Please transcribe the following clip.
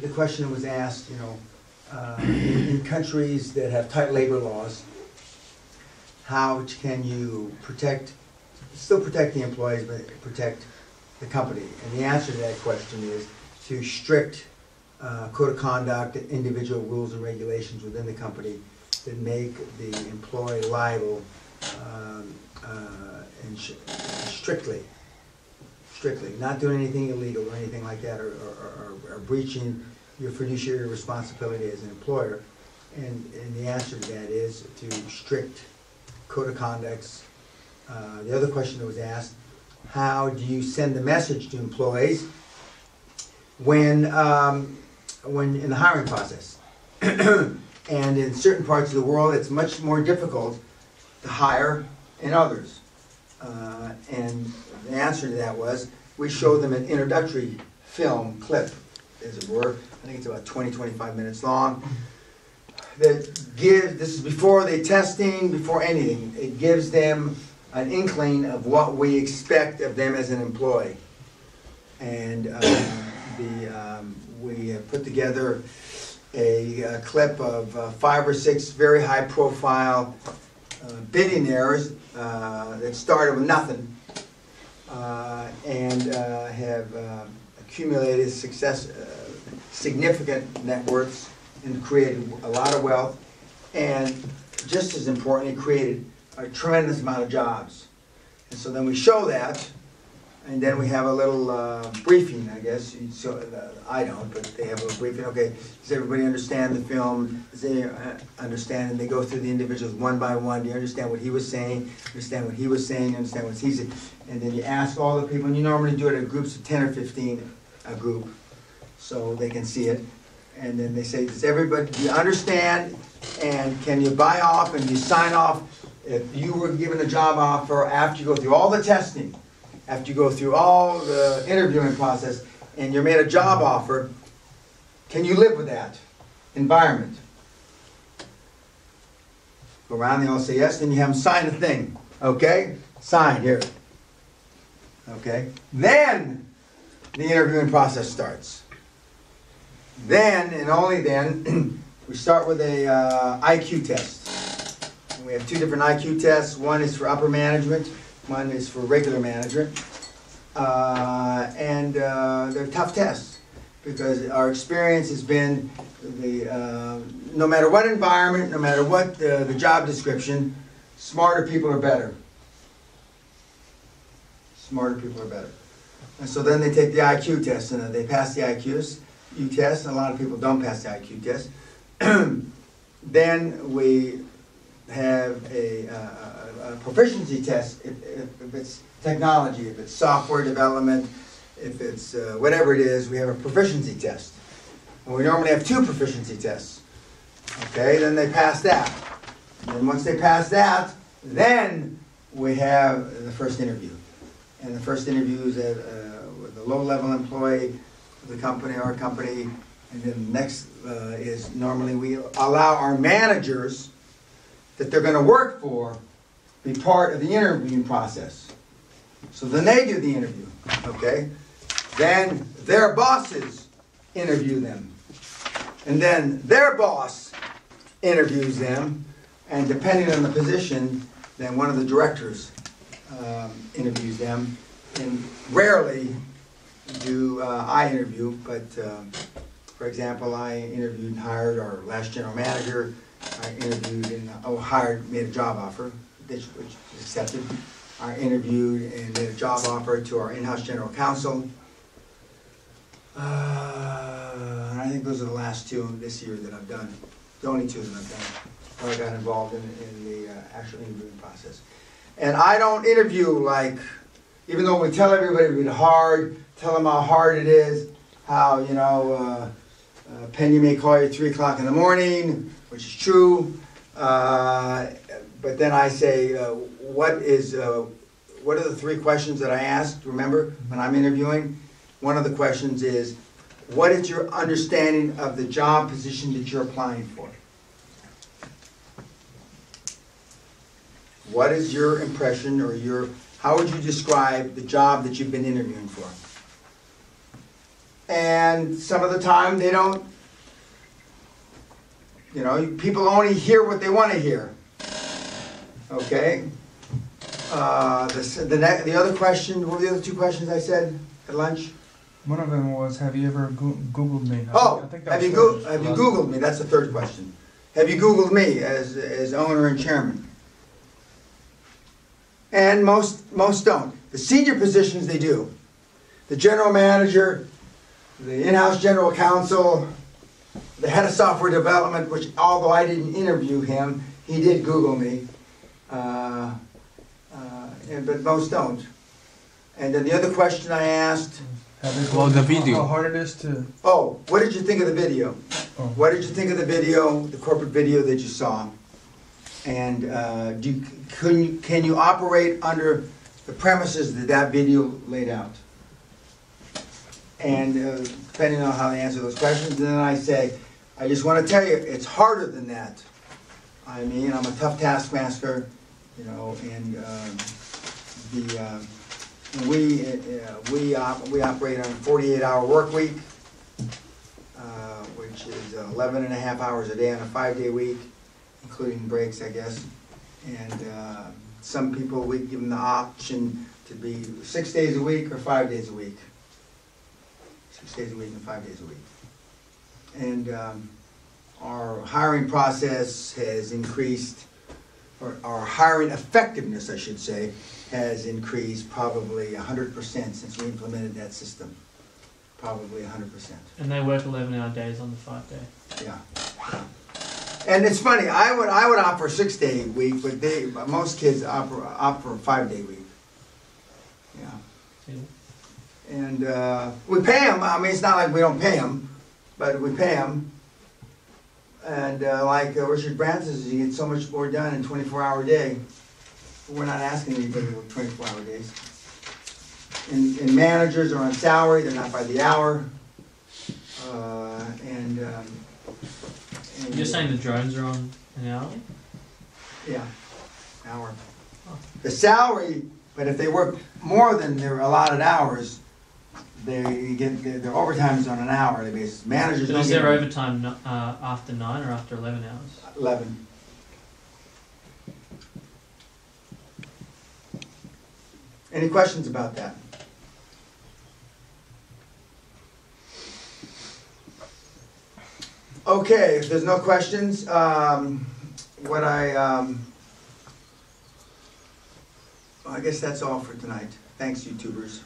the question was asked, you know, uh, in countries that have tight labor laws, how can you protect, still protect the employees, but protect the company? And the answer to that question is to strict uh, code of conduct, individual rules and regulations within the company that make the employee liable um, uh, and strictly, strictly, not doing anything illegal or anything like that, or, or, or- or breaching your fiduciary responsibility as an employer. And, and the answer to that is through strict code of conducts. Uh, the other question that was asked, how do you send the message to employees when, um, when in the hiring process? And in certain parts of the world, it's much more difficult to hire in others. Uh, And the answer to that was, we showed them an introductory film clip, as it were. I think it's about 20, 25 minutes long. That gives, this is before the testing, before anything. It gives them an inkling of what we expect of them as an employee. And um, the, um, we put together a uh, clip of uh, five or six very high-profile uh, billionaires uh, that started with nothing uh, and uh, have uh, accumulated success, uh, significant net worths and created a lot of wealth. And just as importantly, created a tremendous amount of jobs. And so then we show that, and then we have a little uh, briefing, I guess. You- So, uh, I don't, but they have a briefing. Okay, does everybody understand the film? Does they uh, understand? And they go through the individuals one by one. Do you understand what he was saying? Understand what he was saying? Understand what he's saying? And then you ask all the people, and you normally do it in groups of ten or fifteen a group, so they can see it. And then they say, does everybody, do you understand? And can you buy off and you sign off if you were given a job offer after you go through all the testing? After you go through all the interviewing process and you're made a job offer, can you live with that environment? Go around, they all say yes, then you have them sign a thing, okay? Sign here. Okay? Then the interviewing process starts. Then, and only then, we start with a uh, IQ test. And we have two different IQ tests. One is for upper management, one is for regular management. Uh, and uh, they're tough tests because our experience has been the, uh, no matter what environment, no matter what uh, the job description, smarter people are better. Smarter people are better. And so then they take the IQ test and they pass the IQs, U test, and a lot of people don't pass the IQ test. then we have a, uh, proficiency test if, if, if it's technology, if it's software development, if it's uh, whatever it is, we have a proficiency test. And we normally have two proficiency tests. Okay, then they pass that. And then once they pass that, then we have the first interview. And the first interview is at, uh, with a low-level employee of the company, our company. And then the next uh, is normally we allow our managers that they're gonna work for be part of the interviewing process. So then they do the interview, okay? Then their bosses interview them. And then their boss interviews them, and depending on the position, then one of the directors um, interviews them. And rarely do uh, I interview, but um, for example, I interviewed and hired our last general manager. I interviewed and, oh, hired, made a job offer, which accepted. I interviewed and made a job offer to our in-house general counsel. Uh, and I think those are the last two this year that I've done, the only two that I've done, where I got involved in, in the uh, actual interviewing process. And I don't interview like, even though we tell everybody it's hard, tell them how hard it is, how, you know, uh, uh, Peña may call you at three o'clock in the morning, which is true. Uh, but then I say, uh, what is, uh, what are the three questions that I asked? Remember when I'm interviewing? One of the questions is, what is your understanding of the job position that you're applying for? What is your impression or your, how would you describe the job that you've been interviewing for? And some of the time, they don't, you know, people only hear what they want to hear. Okay? Uh, the, the ne the other question, what were the other two questions I said at lunch? One of them was, have you ever Goo- Googled me? I think- Oh, think that have you the have you Googled me? That's the third question. Have you Googled me as, as owner and chairman? And most, most don't. The senior positions, they do. The general manager, the in-house general counsel, the head of software development, which although I didn't interview him, he did Google me. Uh, uh, and, but most don't. And then the other question I asked, Have you Well, the how- video. How hard it is to, oh, what did you think of the video? oh, What did you think of the video, the corporate video that you saw? And uh, do you, can you, can you operate under the premises that that video laid out? And uh, depending on how they answer those questions, then I say, I just want to tell you, it's harder than that. I mean, I'm a tough taskmaster, you know, and um, the, uh, we, uh, we, op- we operate on a 48-hour work week uh, which is 11 and a half hours a day on a five-day week, including breaks, I guess. And uh, some people, we give them the option to be six days a week or five days a week. Six days a week and five days a week. And um, our hiring process has increased, or our hiring effectiveness, I should say, has increased probably 100% since we implemented that system. Probably 100%. And they work eleven hour days on the five day. Yeah. And it's funny, I would, I would opt for a six-day week, but they, most kids opt, for- opt for a five-day week. Yeah. See? And, uh, we pay them, I mean, it's not like we don't pay them, but we pay them. And, uh, like uh, Richard Branson says, you get so much more done in twenty-four hour day. We're not asking anybody to work twenty-four hour days. And, and managers are on salary, they're not by the hour. Uh, and, um. and- You're saying the drones are on an hourly? Yeah, hour. Oh. The salary, but if they work more than their allotted hours, they get, their their overtime's on an hourly basis. Managers don't is overtime no- uh, after nine or after eleven hours? eleven. Any questions about that? Okay, if there's no questions, um, what I, um, I guess that's all for tonight. Thanks, YouTubers.